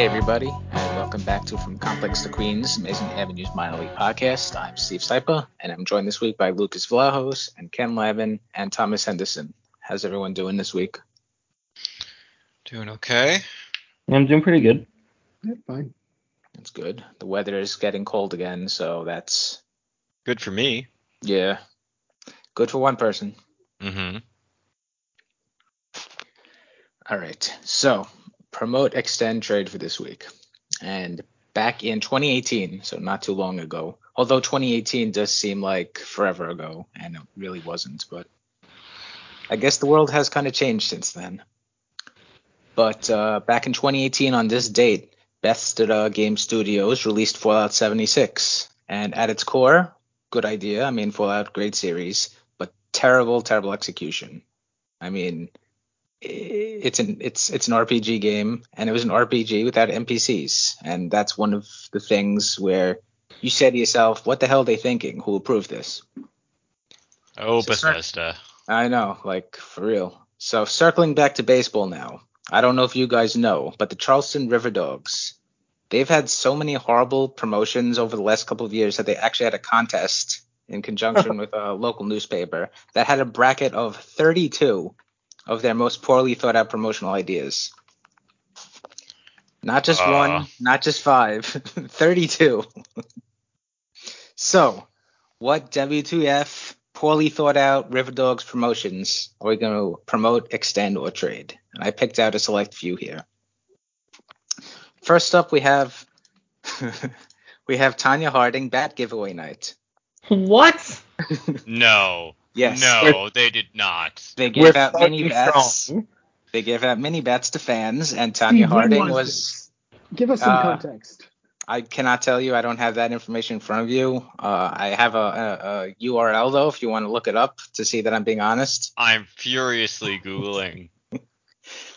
Hey everybody, and welcome back to From Complex to Queens, Amazin' Avenue's Minor League Podcast. I'm Steve Sypa, and I'm joined this week by Lucas Vlahos and Ken Lavin and Thomas Henderson. How's everyone doing this week? Doing okay. I'm doing pretty good. Yeah, fine. That's good. The weather is getting cold again, so that's Good for me. yeah, good for one person. Mm-hmm. All right. So, promote, extend, trade for this week. And back in 2018, so not too long ago, although 2018 does seem like forever ago, and it really wasn't, but I guess the world has kind of changed since then. But uh, back in 2018, on this date, Bethesda Game Studios released Fallout 76. And at its core, good idea. I mean, Fallout, great series, but terrible, terrible execution. I mean, Eh. it's an it's it's an RPG game, and it was an RPG without NPCs, and that's one of the things where you say to yourself, "What the hell are they thinking? Who approved this?" Oh, So, sir- Bethesda. I know, like for real. So circling back to baseball now, I don't know if you guys know, but the Charleston River Dogs, they've had so many horrible promotions over the last couple of years that they actually had a contest in conjunction with a local newspaper that had a bracket of 32 of their most poorly thought out promotional ideas. Not just Uh. one, not just five, 32. so, what W2F poorly thought out River Dogs promotions are we going to promote, extend, or trade? And I picked out a select few here. First up, we have we have Tonya Harding bat giveaway night. What? No. Yes. No, they did not. They gave out mini bats. strong. They gave out mini bats to fans, and Tonya Steve, Harding was was. Give us some Uh, context. I cannot tell you. I don't have that information in front of you. Uh, I have a, a, a URL though, if you want to look it up to see that I'm being honest. I'm furiously Googling.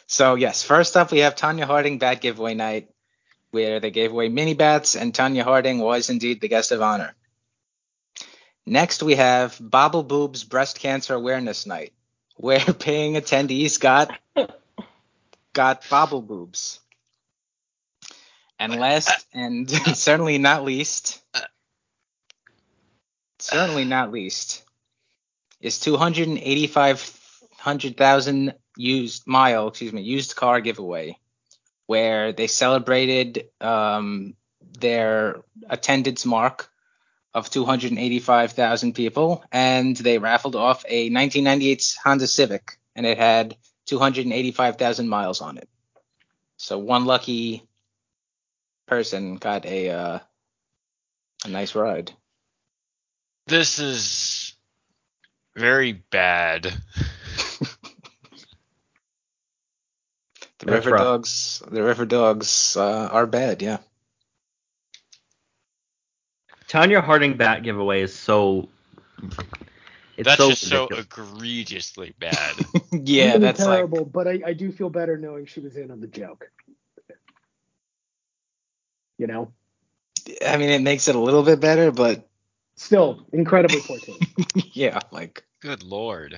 So yes, first up we have Tonya Harding bat giveaway night, where they gave away mini bats, and Tonya Harding was indeed the guest of honor. Next we have Bobble Boobs Breast Cancer Awareness Night, where paying attendees got got bobble boobs. And uh, last uh, and certainly not least, uh, certainly not least, is two hundred and eighty-five 100,000 used mile, excuse me, used car giveaway, where they celebrated um, their attendance mark of 285,000 people, and they raffled off a 1998 Honda Civic, and it had 285,000 miles on it. So one lucky person got a uh, a nice ride. This is very bad. The river rough. dogs, the river dogs uh, are bad. Yeah. Tonya Harding bat giveaway is so. It's That's so just so egregiously bad. yeah, Really that's like terrible. But I, I do feel better knowing she was in on the joke. You know, I mean, it makes it a little bit better, but still incredibly poor taste. yeah, like Good lord.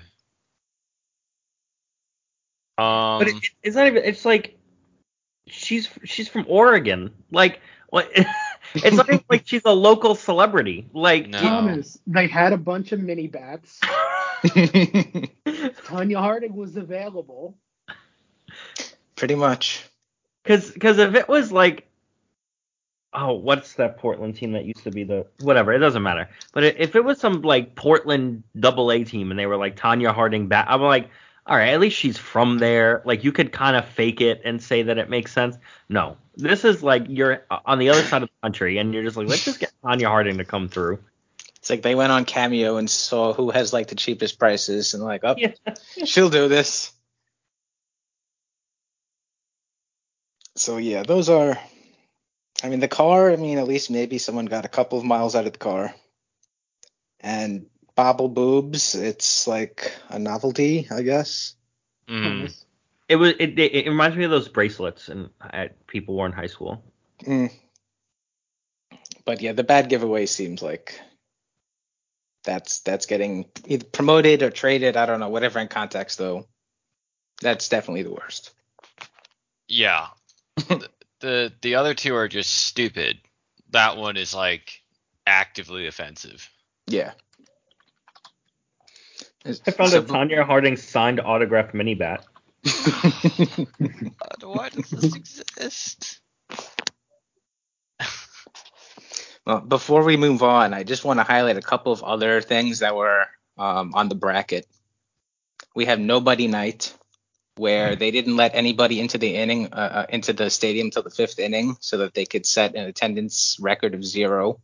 Um, But it, it's not even. It's like she's she's from Oregon. Like what? it's not even like she's a local celebrity. Like No. Thomas, they had a bunch of mini bats. Tonya Harding was available. pretty much. Because because if it was like, oh, what's that Portland team that used to be the whatever? It doesn't matter. But if it was some like Portland Double A team and they were like Tonya Harding bat, I'm like, all right, at least she's from there. Like you could kind of fake it and say that it makes sense. No, this is like you're on the other side of the country and you're just like, let's just get Tonya Harding to come through. It's like they went on Cameo and saw who has like the cheapest prices and like, oh, Yeah. she'll do this. So yeah, those are. I mean, the car. I mean, at least maybe someone got a couple of miles out of the car. And bobble boobs. It's like a novelty, I guess. mm, It was it, it, it reminds me of those bracelets and uh, people wore in high school. Mm. But yeah, the bad giveaway seems like that's that's getting either promoted or traded. I don't know, whatever in context though. That's definitely the worst. yeah. the, the the other two are just stupid. That one is like actively offensive. Yeah. I found So- a Tonya Harding signed autographed mini bat. God, why does this exist? Well, before we move on, I just want to highlight a couple of other things that were um, on the bracket. We have nobody night, where they didn't let anybody into the inning, uh, uh, into the stadium till the fifth inning, so that they could set an attendance record of zero.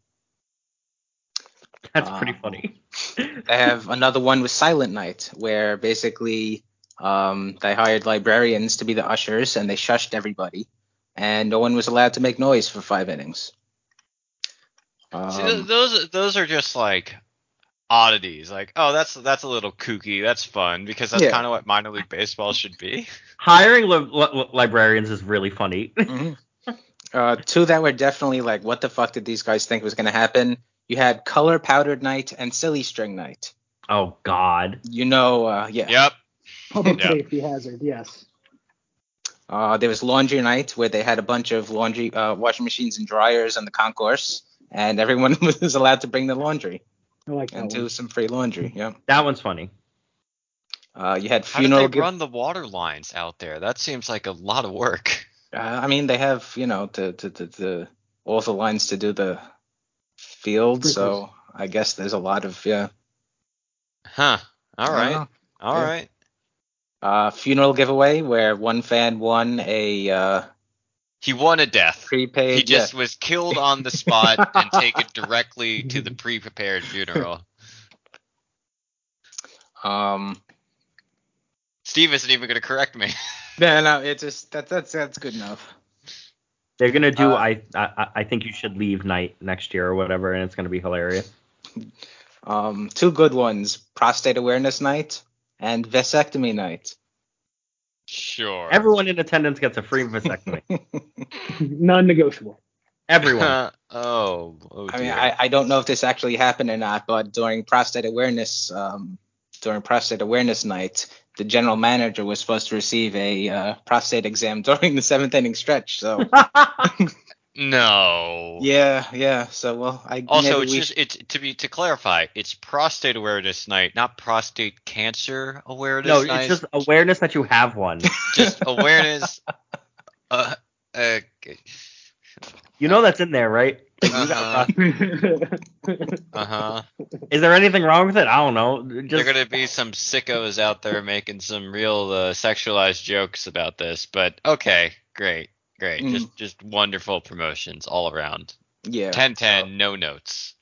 That's pretty Um, funny. They have another one with Silent Night, where basically um, they hired librarians to be the ushers, and they shushed everybody, and no one was allowed to make noise for five innings. See, Um, those those are just like oddities. Like, oh, that's that's a little kooky. That's fun because that's Yeah. kind of what minor league baseball should be. Hiring li- li- librarians is really funny. Mhm. Uh, two that were definitely like, what the fuck did these guys think was going to happen? You had color powdered night and silly string night. oh God. You know, uh, yeah. Yep. Public Yeah. safety hazard, yes. Uh, there was laundry night where they had a bunch of laundry uh, washing machines and dryers on the concourse, and everyone was allowed to bring their laundry I like that and one. do some free laundry. Yeah. That one's funny. Uh, you had How did they run the water lines out there? That seems like a lot of work. uh, I mean, they have you know to to to, to all the lines to do the field, so I guess there's a lot of yeah. Huh. All I right. don't know. All Yeah. right. Uh, funeral giveaway where one fan won a uh, He won a death. prepaid. He just yeah. was killed on the spot and taken directly to the pre-prepared funeral. Um, Steve isn't even going to correct me. yeah, no, it's just that that's that's good enough. They're gonna do Uh, I, I I think you should leave night next year or whatever, and it's gonna be hilarious. Um, two good ones: prostate awareness night and vasectomy night. Sure. Everyone in attendance gets a free vasectomy. Non-negotiable. Everyone. oh. oh I mean. I, I don't know if this actually happened or not, but during prostate awareness, um, during prostate awareness night, the general manager was supposed to receive a uh, prostate exam during the seventh inning stretch. So No. Yeah, yeah. So well, I Also, it's we- just it's to be to clarify, it's prostate awareness night, not prostate cancer awareness No, night. it's just awareness that you have one. just awareness. Uh, uh, You know that's in there, right? Like, you uh-huh. uh-huh. Is there anything wrong with it? I don't know. There are gonna be some sickos out there making some real uh, sexualized jokes about this, but okay, great, great, Mm. just just wonderful promotions all around. yeah. 10-10, no notes.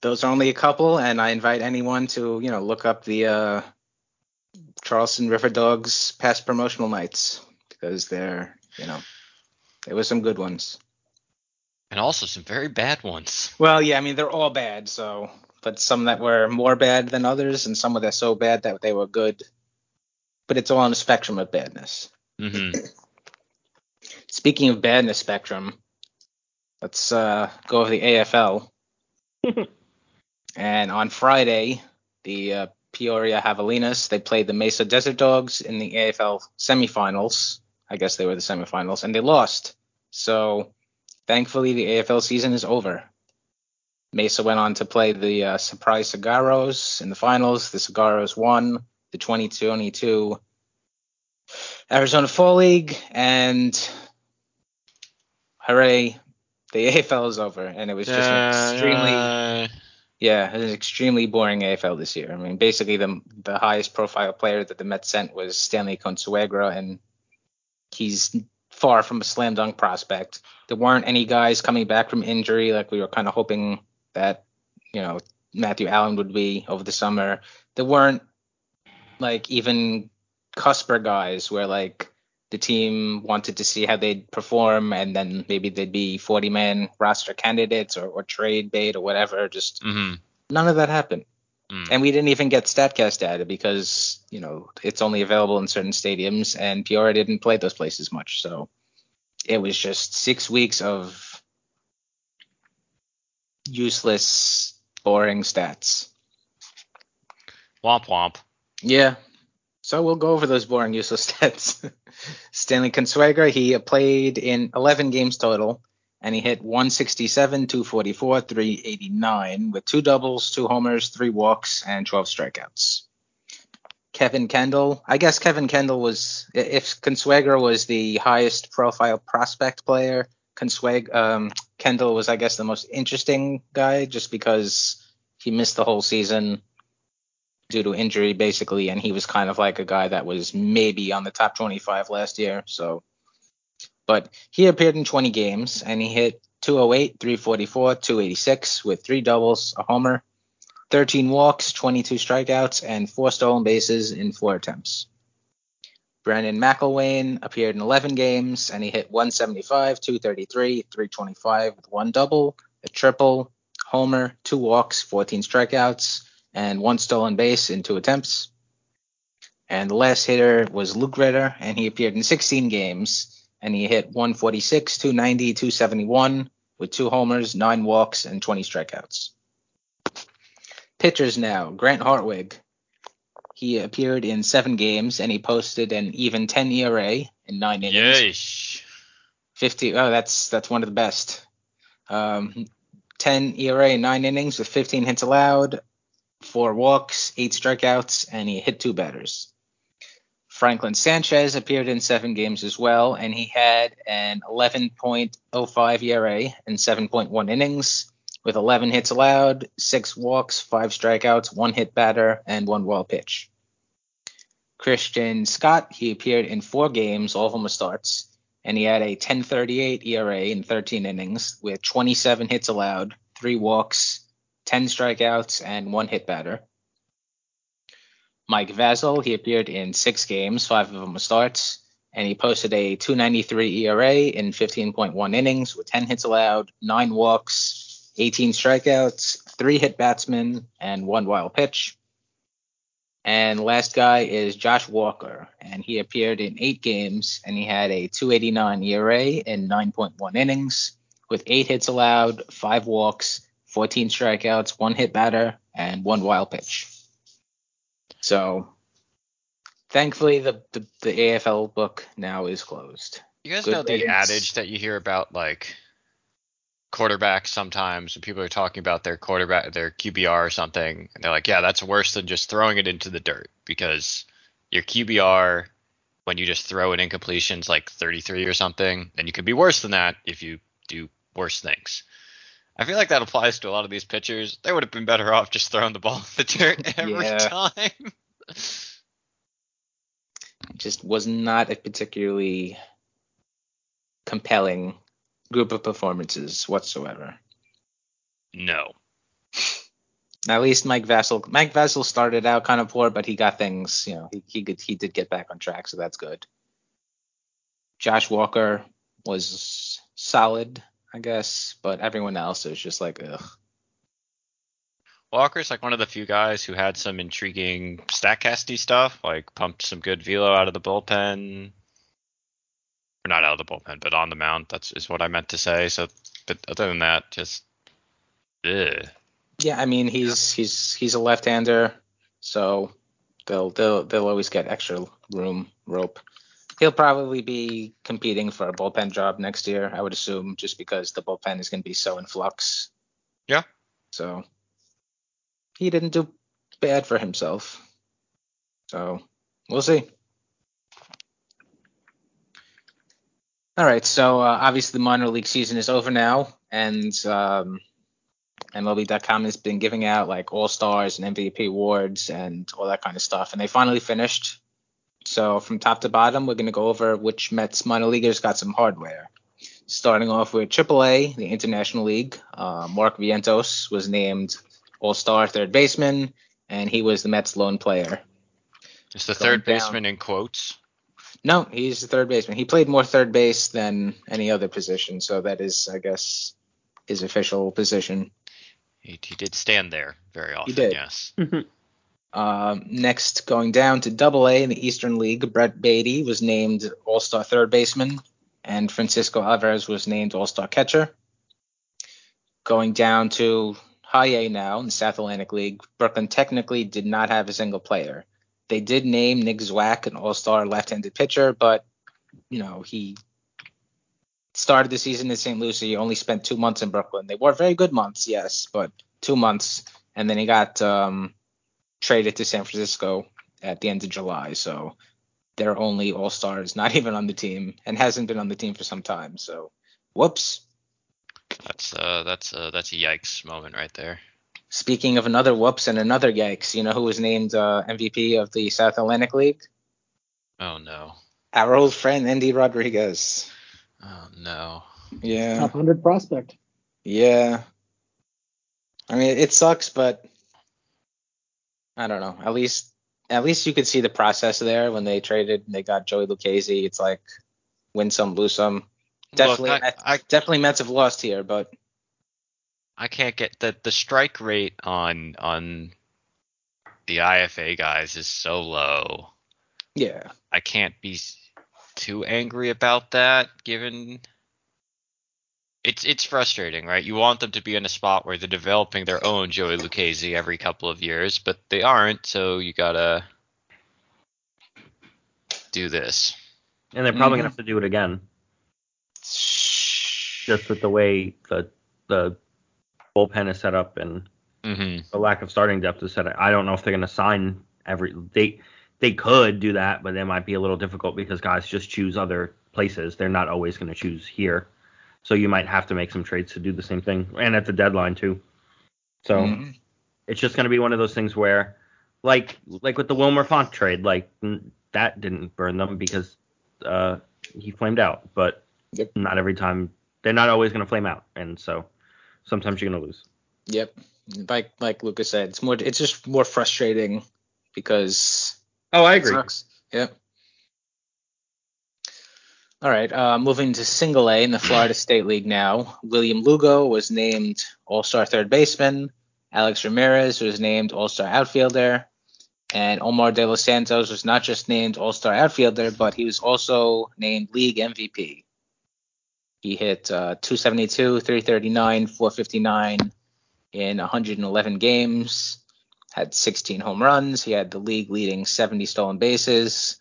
Those are only a couple, and I invite anyone to you know look up the uh, Charleston River Dogs past promotional nights because they're you know there were some good ones. And also some very bad ones. Well, yeah, I mean they're all bad, so but some that were more bad than others, and some that are so bad that they were good. But it's all on a spectrum of badness. hmm Speaking of badness spectrum, let's uh, go over the AFL. and on Friday, the uh, Peoria Javelinas they played the Mesa Desert Dogs in the AFL semifinals. I guess they were the semifinals, and they lost. So thankfully, the AFL season is over. Mesa went on to play the uh, Surprise Saguaros in the finals. The Saguaros won the 2022 Arizona Fall League, and hooray, the AFL is over. And it was just an extremely, Uh, yeah, it was an extremely boring AFL this year. I mean, basically the the highest profile player that the Mets sent was Stanley Consuegra, and he's far from a slam dunk prospect. There weren't any guys coming back from injury like we were kind of hoping that, you know, Matthew Allen would be over the summer. There weren't like even cusper guys where like the team wanted to see how they'd perform and then maybe they'd be 40 man roster candidates or, or trade bait or whatever. Just mhm. none of that happened. Mm. And we didn't even get StatCast data because, you know, it's only available in certain stadiums and Peoria didn't play those places much. So it was just six weeks of useless, boring stats. Womp womp. Yeah. So we'll go over those boring, useless stats. Stanley Consuegra, he played in 11 games total, and he hit 167, 244, 389 with two doubles, two homers, three walks, and 12 strikeouts. Kevin Kendall, I guess Kevin Kendall was, if Consuegra was the highest profile prospect player, Consueg, um, Kendall was, I guess, the most interesting guy just because he missed the whole season due to injury basically and he was kind of like a guy that was maybe on the top 25 last year so but he appeared in 20 games and he hit 208 344 286 with three doubles a homer 13 walks 22 strikeouts and four stolen bases in four attempts brandon McIlwain appeared in 11 games and he hit 175 233 325 with one double a triple homer two walks 14 strikeouts and one stolen base in two attempts. And the last hitter was Luke Ritter, and he appeared in 16 games, and he hit 146, 290, 271 with two homers, nine walks, and 20 strikeouts. Pitchers now. Grant Hartwig. He appeared in seven games, and he posted an even 10 ERA in nine innings. Yeesh. 50. Oh, that's that's one of the best. Um, 10 ERA in nine innings with 15 hits allowed, four walks, eight strikeouts, and he hit two batters. Franklin Sanchez appeared in seven games as well, and he had an 11.05 ERA in 7.1 innings with 11 hits allowed, six walks, five strikeouts, one hit batter, and one wild pitch. Christian Scott, he appeared in four games, all of them were starts, and he had a 10.38 ERA in 13 innings with 27 hits allowed, three walks, 10 strikeouts, and one hit batter. Mike Vasil, he appeared in six games, five of them were starts, and he posted a 293 ERA in 15.1 innings with 10 hits allowed, nine walks, 18 strikeouts, three hit batsmen, and one wild pitch. And last guy is Josh Walker, and he appeared in eight games, and he had a 289 ERA in 9.1 innings with eight hits allowed, five walks, 14 strikeouts, one hit batter, and one wild pitch. So, thankfully, the, the, the AFL book now is closed. You guys Good know the adage that you hear about like quarterbacks sometimes when people are talking about their quarterback their QBR or something and they're like, yeah, that's worse than just throwing it into the dirt because your QBR when you just throw an incompletion is like 33 or something, and you can be worse than that if you do worse things. I feel like that applies to a lot of these pitchers. They would have been better off just throwing the ball in the dirt every Yeah. time. just was not a particularly compelling group of performances whatsoever. No. At least Mike Vasil. Mike Vasil started out kind of poor, but he got things. You know, he he could, he did get back on track, so that's good. Josh Walker was solid, I guess, but everyone else is just like, ugh. Walker's like one of the few guys who had some intriguing statcasty stuff, like pumped some good velo out of the bullpen. Or not out of the bullpen, but on the mound. That's is what I meant to say. So, but other than that, just ugh. Yeah, I mean he's he's he's a left-hander, so they'll they'll they'll always get extra room rope. He'll probably be competing for a bullpen job next year, I would assume, just because the bullpen is going to be so in flux. Yeah. So he didn't do bad for himself. So we'll see. All right, so uh, obviously the minor league season is over now, and um, MLB.com has been giving out like All Stars and MVP awards and all that kind of stuff, and they finally finished. So from top to bottom, we're going to go over which Mets minor leaguers got some hardware. Starting off with AAA, the International League, uh, Mark Vientos was named All Star third baseman, and he was the Mets' lone player. Is the Going third down. baseman in quotes? No, he's the third baseman. He played more third base than any other position, so that is, I guess, his official position. He, he did stand there very often. did. Yes. Um, next, going down to Double A in the Eastern League, Brett Baty was named All Star third baseman, and Francisco Alvarez was named All Star catcher. Going down to High A now in the South Atlantic League, Brooklyn technically did not have a single player. They did name Nick Zwack an All Star left-handed pitcher, but you know he started the season in St. Lucie. Only spent two months in Brooklyn. They were very good months, yes, but two months, and then he got um, traded to San Francisco at the end of July. So they're only all stars, not even on the team, and hasn't been on the team for some time. So whoops. That's uh that's uh that's a yikes moment right there. Speaking of another whoops and another yikes, you know who was named uh, MVP of the South Atlantic League? Oh no. Our old friend Endy Rodriguez. Oh no. Yeah. Top 100 prospect. Yeah. I mean, it sucks, but I don't know. At least, at least you could see the process there when they traded. and They got Joey Lucchesi. It's like win some, lose some. Definitely, Look, I, I definitely Mets have lost here, but I can't get the the strike rate on on the IFA guys is so low. yeah, I can't be too angry about that given it's it's frustrating, right? You want them to be in a spot where they're developing their own Joey Lucchesi every couple of years, but they aren't, so you gotta do this. And they're probably Mhm. gonna have to do it again, just with the way the the bullpen is set up and Mm-hmm. the lack of starting depth is set up. I don't know if they're gonna sign every they they could do that, but it might be a little difficult because guys just choose other places. They're not always gonna choose here. So you might have to make some trades to do the same thing, and at the deadline too. So Mhm. it's just going to be one of those things where, like, like with the Wilmer Font trade, like n- that didn't burn them because uh, he flamed out. But Yep. not every time they're not always going to flame out, and so sometimes you're going to lose. yep. Like like Lucas said, it's more. It's just more frustrating because Oh, I sucks. Yep. All right. Uh, moving to Single A in the Florida State League now. William Lugo was named All Star third baseman. Alex Ramirez was named All Star outfielder. And Omar De Los Santos was not just named All Star outfielder, but he was also named League MVP. He hit uh, 272, 339, 459 in 111 games had 16 home runs. He had the league leading 70 stolen bases.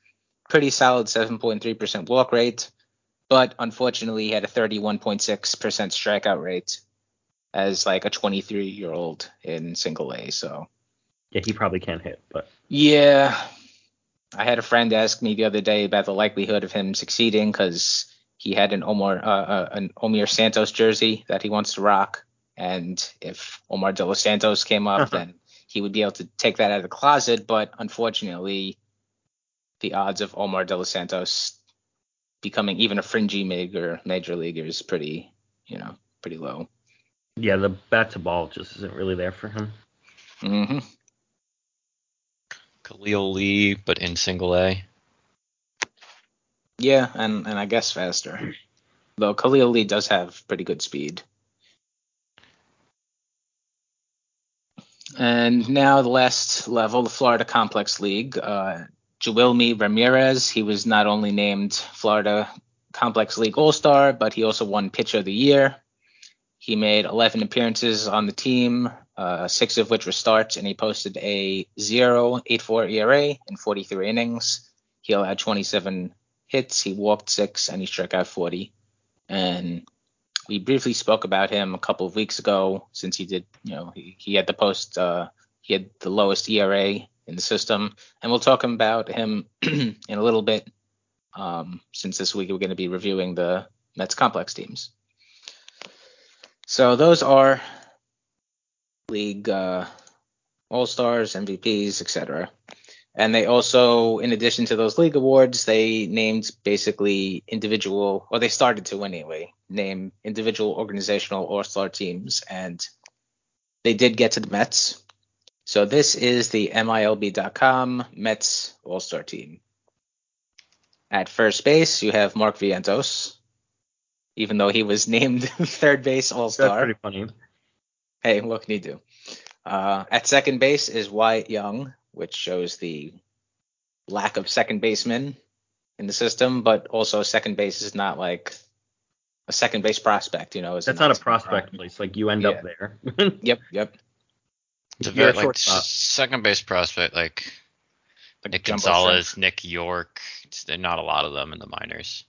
Pretty solid 7.3% walk rate. but unfortunately, he had a 31.6% strikeout rate as like a 23 year old in single A. So Yeah, he probably can't hit, but yeah, I had a friend ask me the other day about the likelihood of him succeeding because he had an Omar uh, uh, an Omir Santos jersey that he wants to rock, and if Omar De Los Santos came up, then he would be able to take that out of the closet. But unfortunately, the odds of Omar De Los Santos becoming even a fringy major major leaguer is pretty, you know, pretty low. yeah, the bat to ball just isn't really there for him. Mm-hmm. Khalil Lee, but in single A. Yeah, and and I guess faster. Though Khalil Lee does have pretty good speed. And now the last level, the Florida Complex League. Uh, Joelmi Ramirez, he was not only named Florida Complex League All Star, but he also won Pitcher of the Year. He made 11 appearances on the team, uh, six of which were starts, and he posted a 0.84 ERA in 43 innings. He allowed 27 hits, he walked six, and he struck out 40. And we briefly spoke about him a couple of weeks ago, since he did, you know, he, he had the post, uh, he had the lowest ERA in the system, and we'll talk about him in a little bit, um, since this week we're going to be reviewing the Mets complex teams. So those are league uh, all stars, MVPs, etc. And they also, in addition to those league awards, they named basically individual, or they started to anyway, name individual organizational all star teams, and they did get to the Mets. So this is the MILB.com Mets All Star team. At first base, you have Mark Vientos, even though he was named third base All Star. That's pretty funny. Hey, what can you do? Uh, at second base is Wyatt Young, which shows the lack of second baseman in the system, but also second base is not like a second base prospect, you know. That's not a prospect place. Like you end up there. Yep, yep. It's a very like second base prospect like Like Nick Gonzalez, Nick Yorke. It's, there not a lot of them in the minors.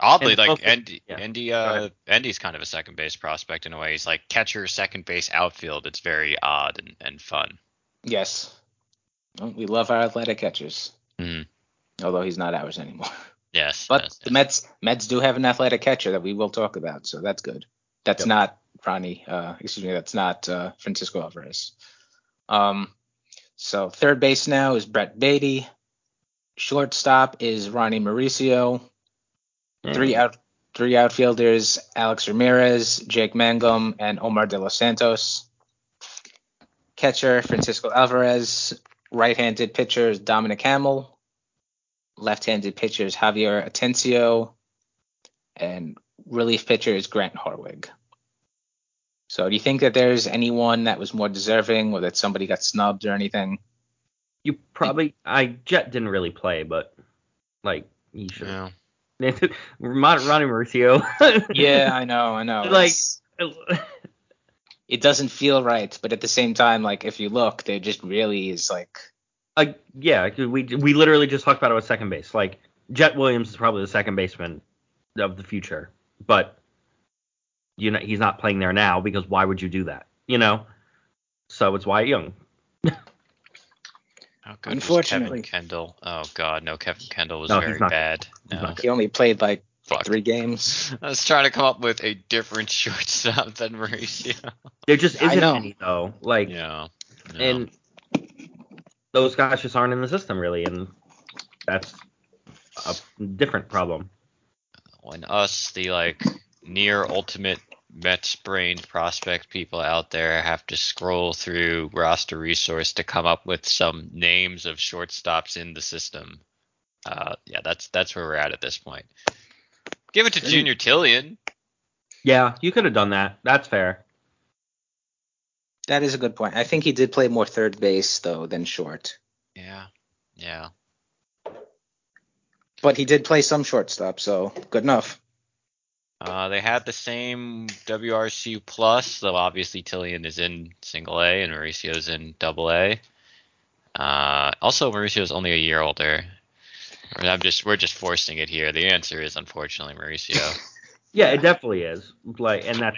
Oddly, And like Endy, yeah. Endy, uh. Endy's kind of a second base prospect in a way. He's like catcher, second base, outfield. It's very odd and, and fun. Yes. We love our athletic catchers, Mhm. although he's not ours anymore. Yes, But yes, the Mets Mets do have an athletic catcher that we will talk about, so that's good. That's Yep. not Ronnie. Uh, excuse me. That's not uh, Francisco Alvarez. Um, so third base now is Brett Baty. Shortstop is Ronnie Mauricio. Three out three outfielders: Alex Ramirez, Jake Mangum, and Omar De Los Santos. Catcher Francisco Alvarez. Right-handed pitchers Dominic Hamel. Left-handed pitchers Javier Atencio, and relief pitcher is Grant Hartwig. So, do you think that there's anyone that was more deserving, or that somebody got snubbed or anything? You probably I Jett didn't really play, but like you should. Yeah. Ron- Ronnie Mauricio. Yeah, I know, I know. Like- it doesn't feel right, but at the same time, like if you look, there just really is like uh, yeah, we we literally just talked about it with second base. Like Jett Williams is probably the second baseman of the future, but you know he's not playing there now because why would you do that? You know, so it's Wyatt Young. Oh, How good Unfortunately. Kevin Kendall? Oh God, no, Kevin Kendall was No, he's very not- bad. he's No. not he only played like Fuck. three games. I was trying to come up with a different shortstop than Mauricio. There just isn't know. any though. Like yeah. no. and those guys just aren't in the system really, and that's a different problem. when us, the like near ultimate Mets brained prospect people out there have to scroll through roster resource to come up with some names of shortstops in the system. Uh, yeah, that's that's where we're at at this point. Give it to Junior Tilien. Yeah, you could have done that. That's fair. That is a good point. I think he did play more third base though than short, Yeah, yeah. but he did play some shortstop, so good enough. Uh, they had the same WRC plus, though obviously Tilien is in single A and Mauricio's in double A. Uh, also, Mauricio's only a year older. I mean, I'm just we're just forcing it here. The answer is unfortunately Mauricio. Yeah, it definitely is. Like, and that's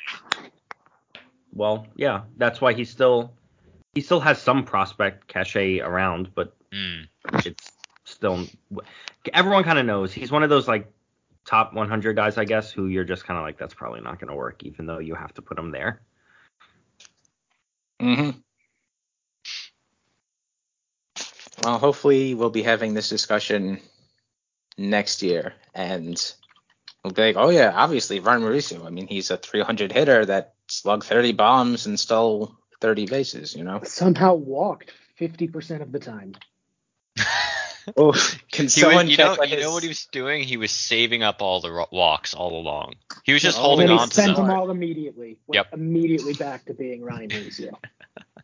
well, yeah, that's why he's still he still has some prospect cachet around, but Mm. it's still everyone kind of knows he's one of those like top 100 guys, I guess, who you're just kind of like that's probably not going to work, even though you have to put them there. hmm Well, hopefully we'll be having this discussion next year, and we'll be like, oh yeah, obviously Ron Mauricio. I mean, he's a 300 hitter that slugged 30 bombs and stole 30 bases. You know. Somehow walked 50% of the time. Oh, can He someone was, you check know, what you know what he was doing? He was saving up all the ro- walks all along. He was just Oh, holding and he on to spent them. them all immediately. Went Yep. Immediately back to being Ronnie Mauricio.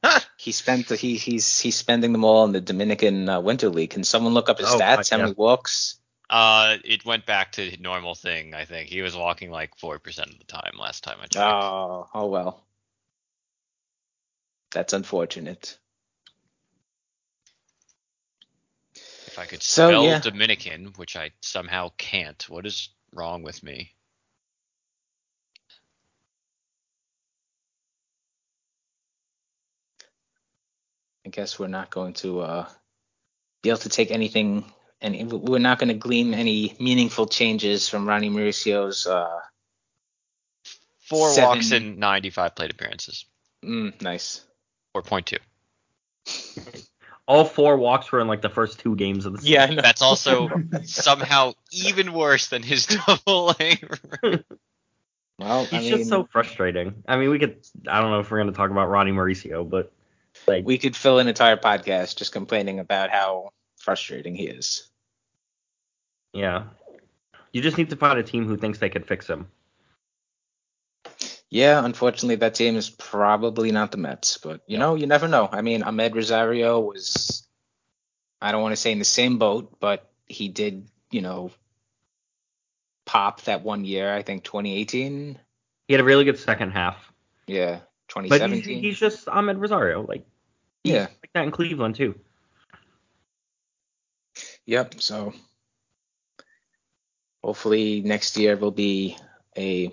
He spent the, he he's he's spending them all in the Dominican uh, Winter League. Can someone look up his Oh, stats? How many walks? Uh, it went back to the normal thing. I think he was walking like four percent of the time last time I checked. Oh, oh well. That's unfortunate. I could so, spell yeah. Dominican, which I somehow can't, what is wrong with me? I guess we're not going to uh, be able to take anything, and we're not going to glean any meaningful changes from Ronnie Mauricio's. Uh, Four Seven. walks in 95 plate appearances. mm, nice. 4.2. All four walks were in like the first two games of the season. Yeah, I know. That's also somehow even worse than his double A. Well, He's I mean, just so frustrating. I mean, we could. I don't know if we're going to talk about Ronnie Mauricio, but like, we could fill an entire podcast just complaining about how frustrating he is. yeah, you just need to find a team who thinks they could fix him. Yeah, unfortunately, that team is probably not the Mets, but you know, you never know. I mean, Amed Rosario was, I don't want to say in the same boat, but he did, you know, pop that one year. I think 2018. He had a really good second half, Yeah, 2017. but he's, 2017. he's just Amed Rosario. Like, yeah, like that in Cleveland too. yep. So hopefully next year will be a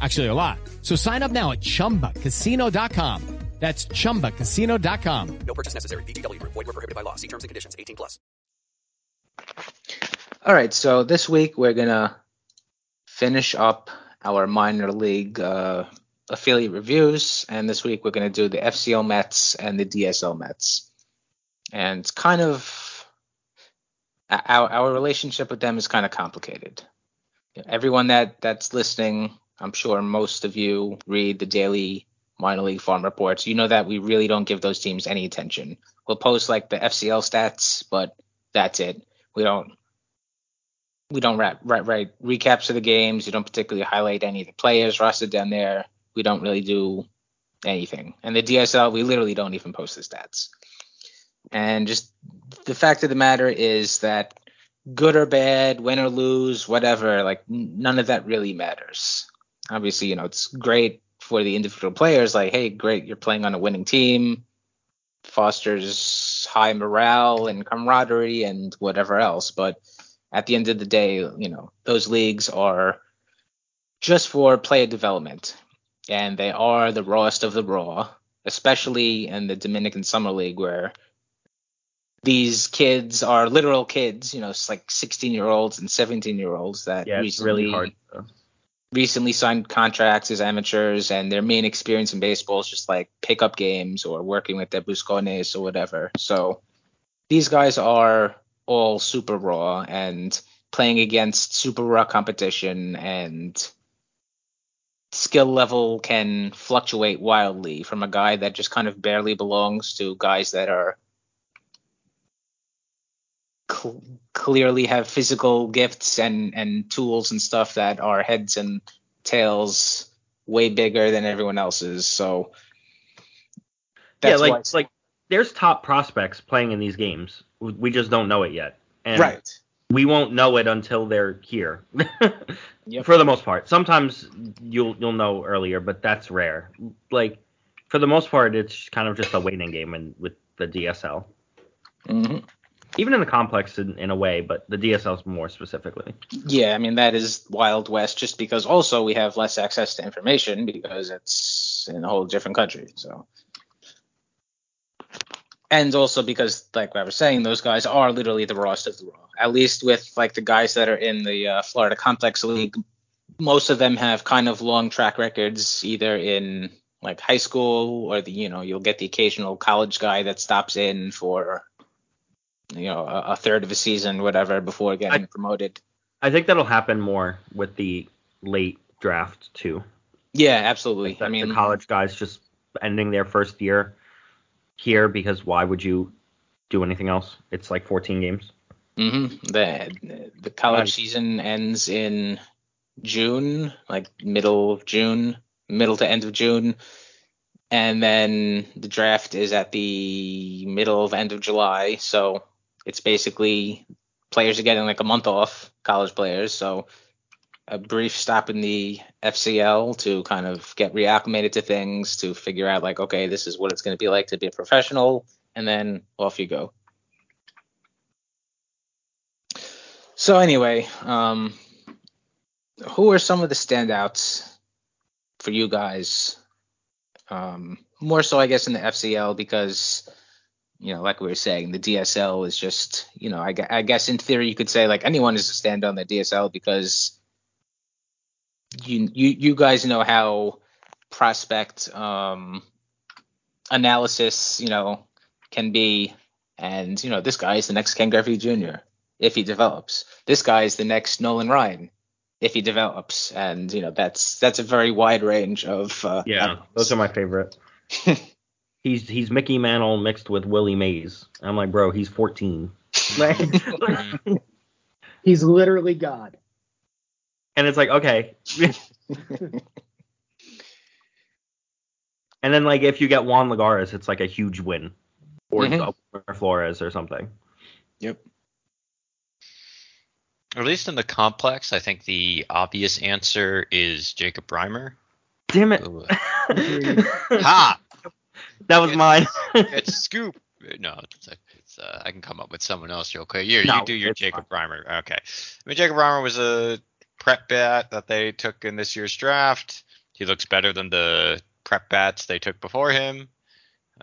Actually, a lot. So sign up now at chumbacasino.com. That's chumbacasino.com. No purchase necessary. VGW Group. Void were prohibited by law. See terms and conditions. 18 plus. All right, so this week we're gonna finish up our minor league uh, affiliate reviews, and this week we're gonna do the FCL Mets and the DSL Mets, and it's kind of our our relationship with them is kind of complicated. Everyone that that's listening, I'm sure most of you read the daily minor league farm reports. You know that we really don't give those teams any attention. We'll post like the FCL stats, but that's it. We don't we don't write, write, write recaps of the games. We don't particularly highlight any of the players rostered down there. We don't really do anything. And the DSL, we literally don't even post the stats. And just the fact of the matter is that good or bad, win or lose, whatever, like none of that really matters. Obviously, you know, it's great for the individual players. Like, hey, great, you're playing on a winning team, fosters high morale and camaraderie and whatever else. But at the end of the day, you know, those leagues are just for player development, and they are the rawest of the raw, especially in the Dominican Summer League where these kids are literal kids, you know, it's like 16 year olds and 17 year olds that Yeah, recently really hard. to- recently signed contracts as amateurs and their main experience in baseball is just like pickup games or working with the Buscones or whatever. So these guys are all super raw and playing against super raw competition and skill level can fluctuate wildly from a guy that just kind of barely belongs to guys that are cl- clearly have physical gifts and and tools and stuff that are heads and tails way bigger than everyone else's. So yeah, like why like there's top prospects playing in these games. We- just don't know it yet. And right. We won't know it until they're here. For the most part. Sometimes you'll you'll know earlier, but that's rare. Like for the most part, it's kind of just a waiting game in, with the DSL. Mhm. Even in the complex in, in a way, but the DSL's more specifically. Yeah, I mean that is Wild West just because also we have less access to information because it's in a whole different country. So and also because like I was saying, those guys are literally the rawest of the raw. At least with like the guys that are in the uh, Florida Complex League, most of them have kind of long track records, either in like high school or the you know you'll get the occasional college guy that stops in for you know a, a third of a season, whatever, before getting promoted. I think that'll happen more with the late draft too. Yeah, absolutely. I mean, the college guys just ending their first year here because why would you do anything else? It's like 14 games. hmm The the college season ends in June, like middle of June, middle to end of June, and then the draft is at the middle of end of July. So it's basically players are getting like a month off, college players. So a brief stop in the FCL to kind of get reacclimated to things, to figure out like, okay, this is what it's going to be like to be a professional, and then off you go. So anyway, um, who are some of the standouts for you guys? Um, more so, I guess, in the FCL because, you know, like we were saying, the DSL is just, you know, I, I guess in theory you could say like anyone is a stand on the DSL because you you you guys know how prospect um, analysis, you know, can be, and you know, this guy is the next Ken Griffey Jr. if he develops. This guy is the next Nolan Ryan if he develops, and you know, that's that's a very wide range of uh, Yeah, those are my favorite. he's he's Mickey Mantle mixed with Willie Mays. I'm like, bro, he's 14. He's literally God. and it's like, okay. and then like if you get Juan Lagares, it's like a huge win. Or, Mhm. or Flores or something. Yep. At least in the complex, I think the obvious answer is Jacob Reimer. Damn it. ha! That was mine. it's scoop. No, it's, it's uh, I can come up with someone else real quick. Here, No, you do your it's Jacob Reimer. Okay. I mean, Jacob Reimer was a prep bat that they took in this year's draft. He looks better than the prep bats they took before him.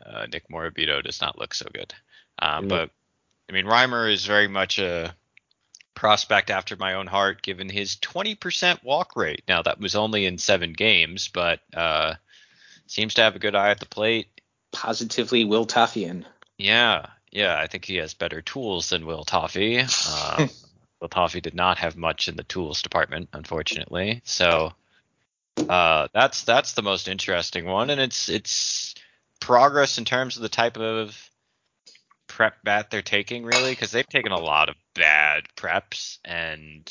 Uh, Nick Morabito does not look so good. Uh, No. But I mean, Reimer is very much a prospect after my own heart, given his 20% walk rate. Now that was only in seven games, but uh, seems to have a good eye at the plate. Positively Will Toffian. Yeah, yeah, I think he has better tools than Will Toffey. Uh, Will Toffey did not have much in the tools department, unfortunately. So uh, that's that's the most interesting one, and it's it's progress in terms of the type of prep bat they're taking, really, because they've taken a lot of bad preps, and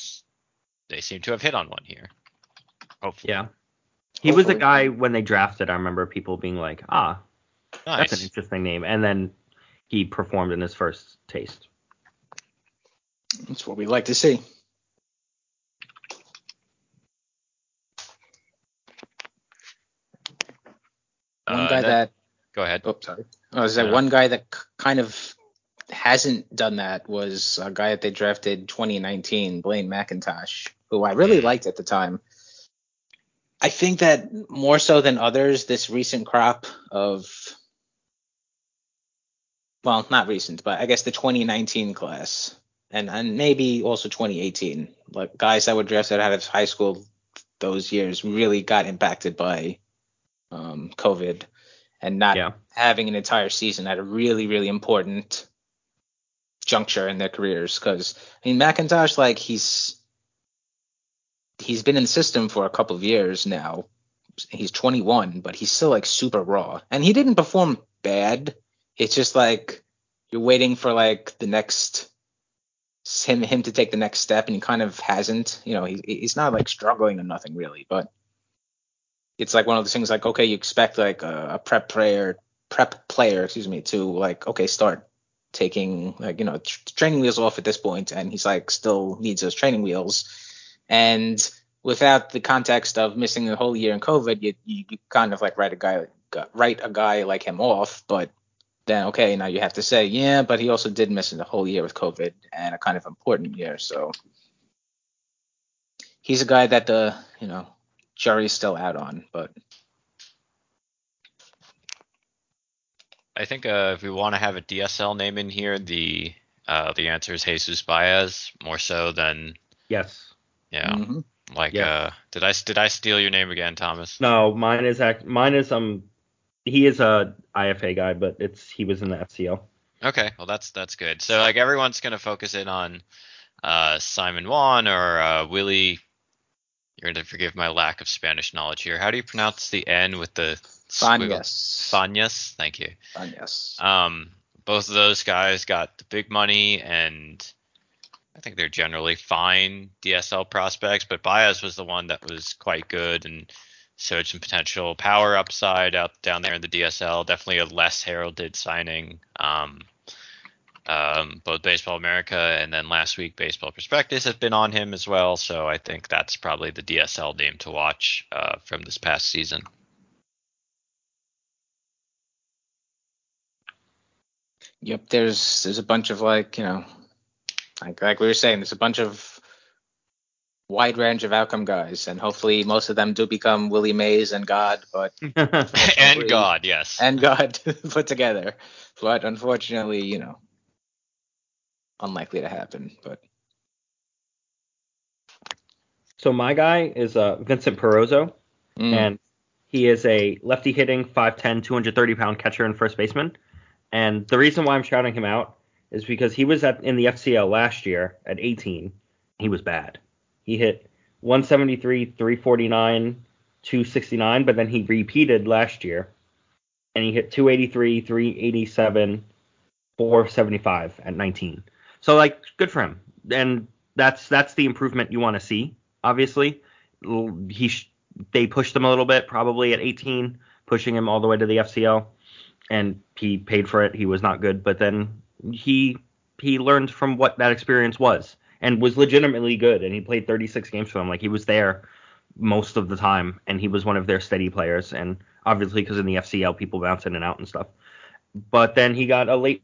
they seem to have hit on one here. Hopefully, Yeah. He was a guy when they drafted. I remember people being like, "Ah, that's an interesting name," and then he performed in his first taste. That's what we like to see. One Uh, guy that- that Go ahead. Oh, sorry. I was that No. one guy that k- kind of hasn't done that was a guy that they drafted 2019, Blaine McIntosh, who I really liked at the time. I think that more so than others, this recent crop of well, not recent, but I guess the 2019 class, and and maybe also 2018, like guys that were drafted out of high school those years really got impacted by um, COVID and not Yeah. having an entire season at a really really important juncture in their careers. Because I mean, McIntosh, like he's he's been in the system for a couple of years now. He's 21, but he's still like super raw, and he didn't perform bad. It's just like you're waiting for like the next him him to take the next step, and he kind of hasn't. You know, he, he's not like struggling or nothing really, but it's like one of those things like okay, you expect like a, a prep player prep player, excuse me, to like okay start taking like you know tr- training wheels off at this point, and he's like still needs those training wheels, and without the context of missing a whole year in COVID, you you, you kind of like write a guy write a guy like him off, but then okay, now you have to say, yeah, but he also did miss a whole year with COVID and a kind of important year, so he's a guy that the you know jury's still out on, but I think uh, if we want to have a DSL name in here, the uh, the answer is Jesus Baez more so than Yes. yeah. Mhm. Like Yes. uh, did I did I steal your name again, Thomas? No, mine is act. Mine is um. He is a IFA guy, but it's he was in the FCL. Okay, well that's that's good. So like everyone's gonna focus in on uh, Simon Juan or uh, Willie. You're gonna forgive my lack of Spanish knowledge here. How do you pronounce the N with the squiggle? Fanyas. Fanyas. Thank you. Fanyas. Um, both of those guys got the big money, and I think they're generally fine DSL prospects. But Baez was the one that was quite good and showed some potential power upside out down there in the DSL. Definitely a less heralded signing. Um, um, both Baseball America and then last week Baseball Prospectus have been on him as well. So I think that's probably the DSL name to watch uh, from this past season. Yep, there's there's a bunch of like you know, like like we were saying, there's a bunch of wide range of outcome guys, and hopefully most of them do become Willie Mays and God, but and God, yes. and God put together. But unfortunately, you know, unlikely to happen. But So my guy is uh, Vincent Perozo, Mm. and he is a lefty hitting 5'10", 230 pound catcher and first baseman. And the reason why I'm shouting him out is because he was at in the FCL last year at 18. He was bad. He hit 173, 349, 269, but then he repeated last year, and he hit 283, 387, 475 at 19. So like, good for him. And that's that's the improvement you want to see. Obviously, he sh- they pushed him a little bit probably at 18, pushing him all the way to the FCL, and he paid for it. He was not good, but then he he learned from what that experience was and was legitimately good. And he played 36 games for them. Like he was there most of the time, and he was one of their steady players. And obviously, because in the FCL, people bounce in and out and stuff. But then he got a late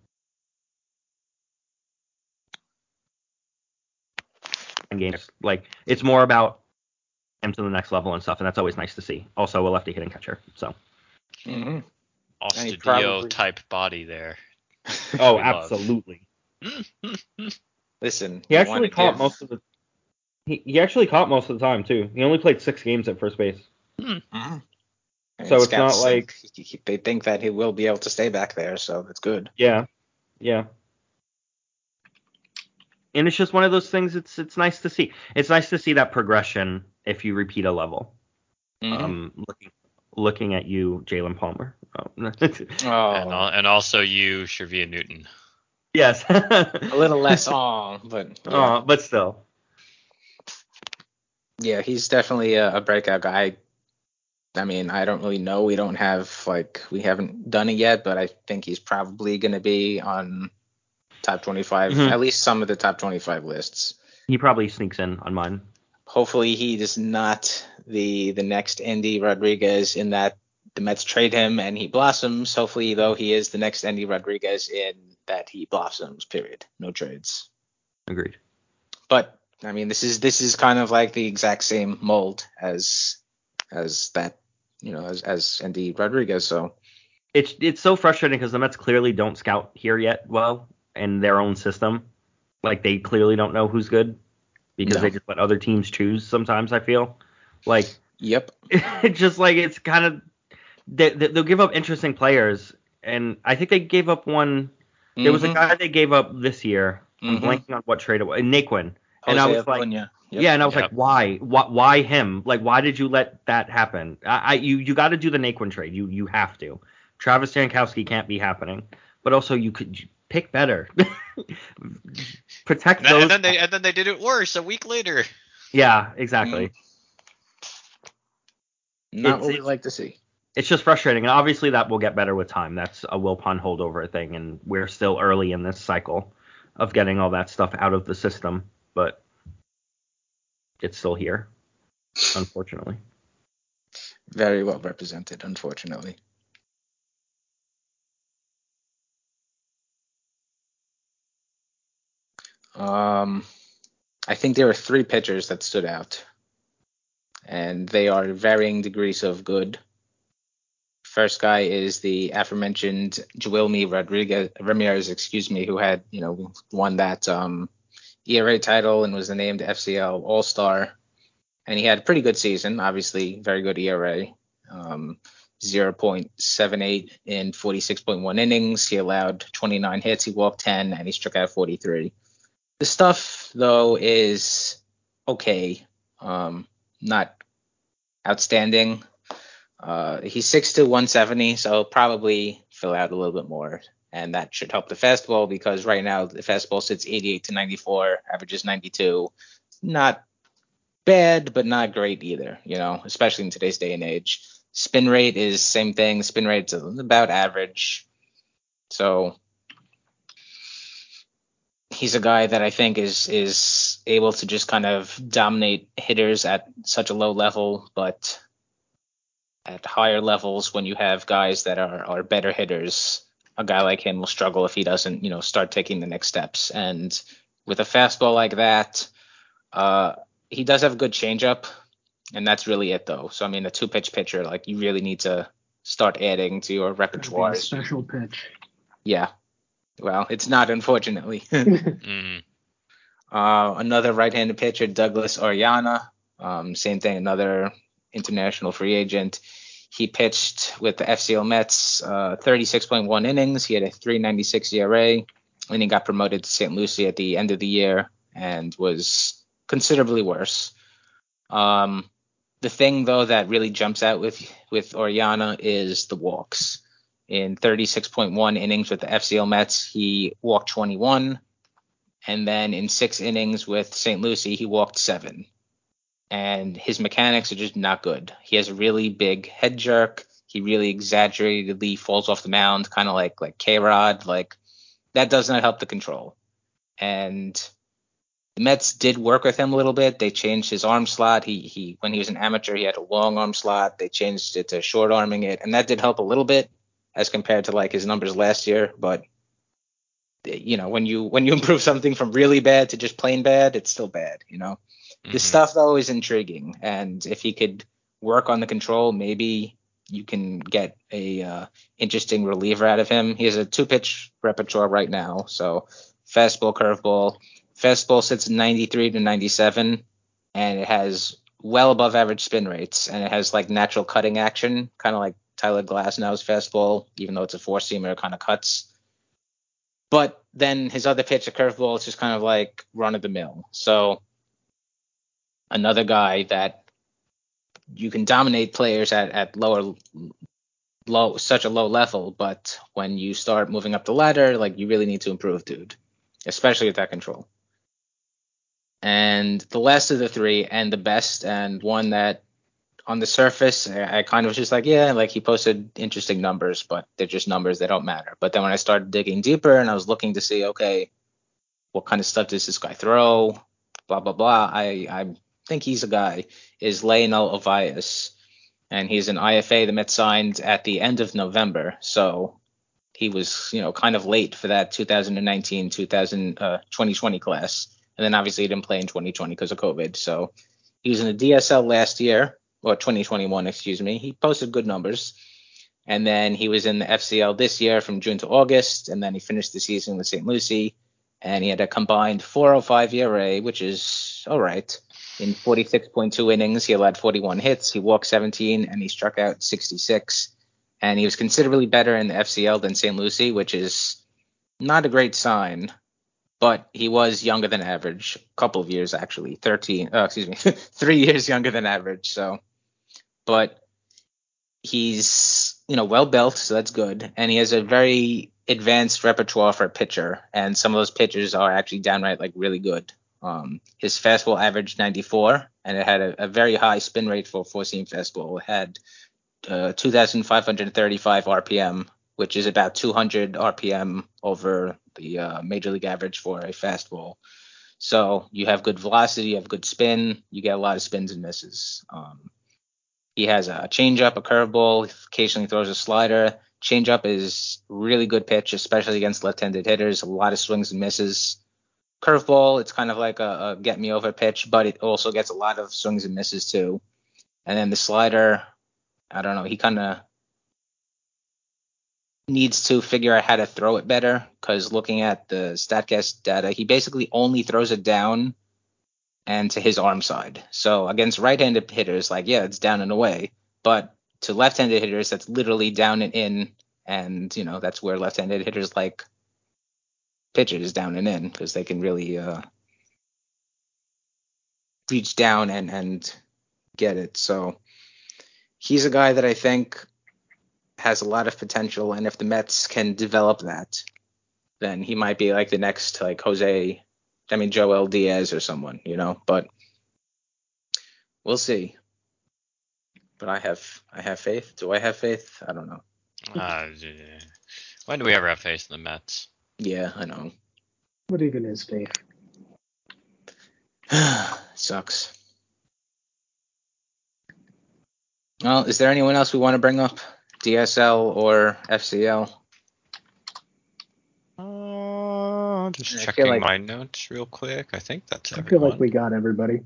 games. Like it's more about him to the next level and stuff, and that's always nice to see. Also, a lefty hitting catcher. So, Mm-hmm. And he Ostadio probably- type body there. oh, absolutely. listen, He actually caught give- most of the. He, he actually caught most of the time too. He only played six games at first base. and So it's not like- think- he- he- they think that he will be able to stay back there, so that's good. Yeah, yeah. And it's just one of those things. It's it's nice to see. It's nice to see that progression if you repeat a level. Mhm. Um, looking looking at you, Jaylen Palmer. Oh. Oh, And, and also you, Shervyen Newton. Yes. a little less on, but yeah. Aw, but still. Yeah, he's definitely a, a breakout guy. I mean, I don't really know. We don't have like we haven't done it yet, but I think he's probably going to be on top 25, Mhm. at least some of the top 25 lists. He probably sneaks in on mine. Hopefully, he is not the the next Endy Rodriguez in that the Mets trade him and he blossoms. Hopefully, though, he is the next Endy Rodriguez in that he blossoms. Period. No trades. Agreed. But I mean, this is this is kind of like the exact same mold as as that, you know, as as Endy Rodriguez. So it's it's so frustrating because the Mets clearly don't scout here yet well in their own system. Like they clearly don't know who's good because No. they just let other teams choose. Sometimes I feel like Yep. it's just like it's kind of they, they, they'll give up interesting players, and I think they gave up one. There was a Mhm. guy they gave up this year. I'm Mhm. blanking on what trade it was. Naquin. And I Jose was like, Acuna. Yep. yeah, and I was Yep. like, why, why, why him? Like, why did you let that happen? I, I you, you got to do the Naquin trade. You, you have to. Travis Jankowski can't be happening. But also, you could pick better. Protect And, those. and then they and then they did it worse a week later. yeah, exactly. Not It's- what we it's- like to see. It's just frustrating, and obviously that will get better with time. That's a Wilpon holdover thing, and we're still early in this cycle of getting all that stuff out of the system. But it's still here, unfortunately. Very well represented, unfortunately. Um, I think there are three pitchers that stood out, and they are varying degrees of good. First guy is the aforementioned Jawilme Rodriguez Ramirez, excuse me, who had you know won that um, ERA title and was named FCL All Star, and he had a pretty good season. Obviously, very good ERA. Um, 0.78 in 46.1 innings. He allowed 29 hits. He walked 10 and he struck out 43. The stuff though is okay, um, not outstanding. Uh, he's 6'2", 170, so probably fill out a little bit more, and that should help the fastball because right now the fastball sits 88 to 94, averages 92. Not bad, but not great either. You know, especially in today's day and age. Spin rate is same thing. Spin rate's about average. So he's a guy that I think is is able to just kind of dominate hitters at such a low level, but at higher levels when you have guys that are are better hitters, a guy like him will struggle if he doesn't, you know, start taking the next steps. And with a fastball like that, uh, he does have a good changeup, and that's really it though. So I mean, a two pitch pitcher, like you really need to start adding to your repertoire. Special pitch. Yeah. Well, it's not unfortunately. Mm. Uh, another right-handed pitcher, Douglas Orellana. Um, same thing, another international free agent. He pitched with the FCL Mets uh, 36.1 innings. He had a 3.96 ERA, and he got promoted to St. Lucie at the end of the year and was considerably worse. Um, the thing though that really jumps out with with Orellana is the walks. In 36.1 innings with the FCL Mets, he walked 21, and then in six innings with St. Lucie, he walked seven. And his mechanics are just not good. He has a really big head jerk. He really exaggeratedly falls off the mound, kind of like like K Rod. Like that does not help the control. And the Mets did work with him a little bit. They changed his arm slot. He he when he was an amateur, he had a long arm slot. They changed it to short arming it, and that did help a little bit as compared to like his numbers last year. But you know, when you when you improve something from really bad to just plain bad, it's still bad. You know, the stuff though is intriguing, and if he could work on the control, maybe you can get a uh, interesting reliever out of him. He has a two pitch repertoire right now, so fastball, curveball. Fastball sits 93 to 97, and it has well above average spin rates, and it has like natural cutting action, kind of like Tyler Glasnow's fastball, even though it's a four seamer, kind of cuts. But then his other pitch, a curveball, is just kind of like run of the mill. So another guy that you can dominate players at, at lower low such a low level, but when you start moving up the ladder, like you really need to improve, dude. Especially with that control. And the last of the three and the best and one that on the surface I kind of was just like, yeah, like he posted interesting numbers, but they're just numbers, they don't matter. But then when I started digging deeper and I was looking to see, okay, what kind of stuff does this guy throw? Blah blah blah. I I think he's a guy is Leonel Ovias, and he's an IFA the Mets signed at the end of November, so he was you know kind of late for that 2019 2000 uh, 2020 class, and then obviously he didn't play in 2020 because of COVID. So he was in the DSL last year or 2021, excuse me. He posted good numbers, And then he was in the FCL this year from June to August, and then he finished the season with St. Lucie, and he had a combined 405 ERA, which is all right. In 46.2 innings, he allowed 41 hits, he walked 17, and he struck out 66. And he was considerably better in the FCL than St. Lucie, which is not a great sign. But he was younger than average, a couple of years actually, 13, uh, excuse me, three years younger than average. So, but he's you know well built, so that's good, and he has a very advanced repertoire for a pitcher, and some of those pitchers are actually downright like really good. Um, his fastball averaged 94, and it had a, a very high spin rate for a four-seam fastball. It had uh, 2,535 RPM, which is about 200 RPM over the uh, major league average for a fastball. So you have good velocity, you have good spin, you get a lot of spins and misses. Um, he has a changeup, a curveball, occasionally throws a slider. Changeup is really good pitch, especially against left-handed hitters. A lot of swings and misses. Curveball, it's kind of like a, a get me over pitch, but it also gets a lot of swings and misses too. And then the slider, I don't know, he kind of needs to figure out how to throw it better because looking at the Statcast data, he basically only throws it down and to his arm side. So against right-handed hitters, like yeah, it's down and away, but to left-handed hitters, that's literally down and in, and you know that's where left-handed hitters like pitches down and in because they can really uh, reach down and and get it. So he's a guy that I think has a lot of potential, and if the Mets can develop that, then he might be like the next like Jose I mean Joel Diaz or someone, you know, but we'll see. But I have I have faith. Do I have faith? I don't know. Uh, when do we ever have faith in the Mets? Yeah, I know. What even is faith? Sucks. Well, is there anyone else we want to bring up? DSL or FCL? Just checking like, my notes real quick. I think that's I feel like we got everybody.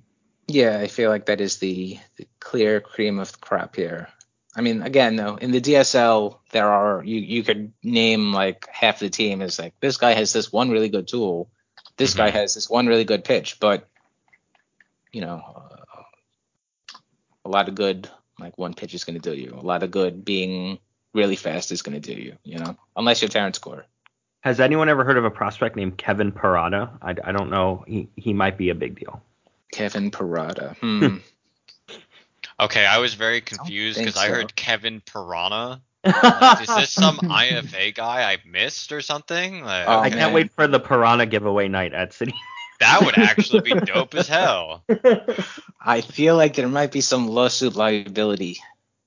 Yeah, I feel like that is the, the clear cream of the crop here. I mean, again, though, in the DSL, there are you you could name like half the team is like this guy has this one really good tool, this mm-hmm. guy has this one really good pitch, but you know, uh, a lot of good like one pitch is going to do you. A lot of good being really fast is going to do you. You know, unless you're Terrence Gore. Has anyone ever heard of a prospect named Kevin Parada? I, I don't know. He he might be a big deal. Kevin Parada. Hmm. okay, I was very confused because so. I heard Kevin Piranha. Like, is this some IFA guy I missed or something? Like, okay. I can't wait for the Piranha giveaway night at Citi. that would actually be dope as hell. I feel like there might be some lawsuit liability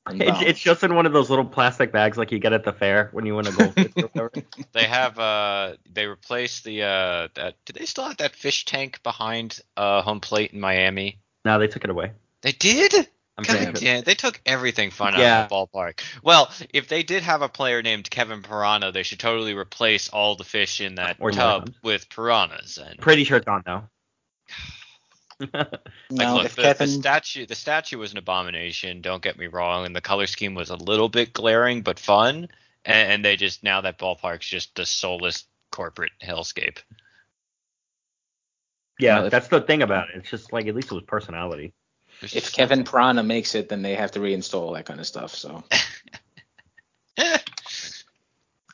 it's, it's, just in one of those little plastic bags like you get at the fair when you win a goldfish. they have uh they replaced the uh that did they still have that fish tank behind uh home plate in Miami? No, they took it away. They did? I'm God, yeah, they took everything fun yeah. out of the ballpark. Well, if they did have a player named Kevin Piranha, they should totally replace all the fish in that or tub with piranhas. And pretty sure it's on now. Like, no, look, the, Kevin... the, statue the statue was an abomination. Don't get me wrong, and the color scheme was a little bit glaring but fun. And, and they just now that ballpark's just the soulless corporate hellscape. Yeah, well, that's the thing about it. It's just like at least it was personality. If Kevin Piranha makes it, then they have to reinstall that kind of stuff. So. and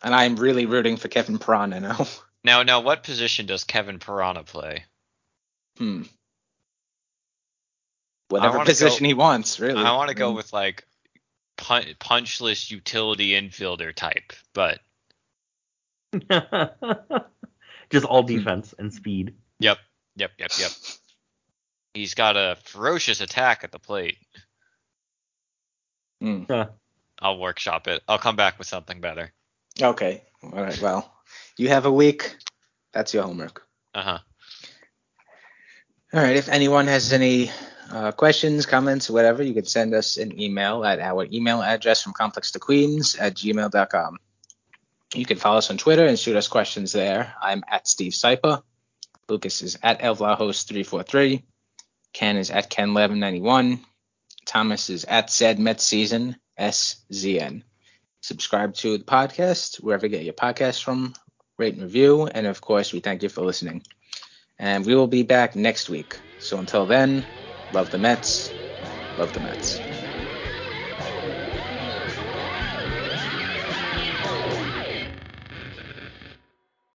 I'm really rooting for Kevin Piranha now. Now, now, what position does Kevin Piranha play? Hmm whatever position go, he wants, really. I want to go with like pun- punchless utility infielder type, but just all defense and speed. Yep, yep, yep, yep. He's got a ferocious attack at the plate. Mm. I'll workshop it. I'll come back with something better. Okay. All right. Well, you have a week. That's your homework. Uh huh. All right. If anyone has any uh, questions, comments, whatever, you can send us an email at our email address from complex to queens at gmail.com. You can follow us on Twitter and shoot us questions there. I'm at Steve Sypa. Lucas is at Elvlahos343. Ken is at Ken1191. Thomas is at said Met Season, SZN. subscribe to the podcast wherever you get your podcast from, rate and review, and of course, we thank you for listening. And we will be back next week. So until then, love the Mets, love the Mets.